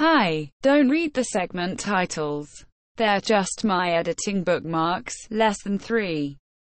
Hi. Don't read the segment titles. They're just my editing bookmarks, less than 3.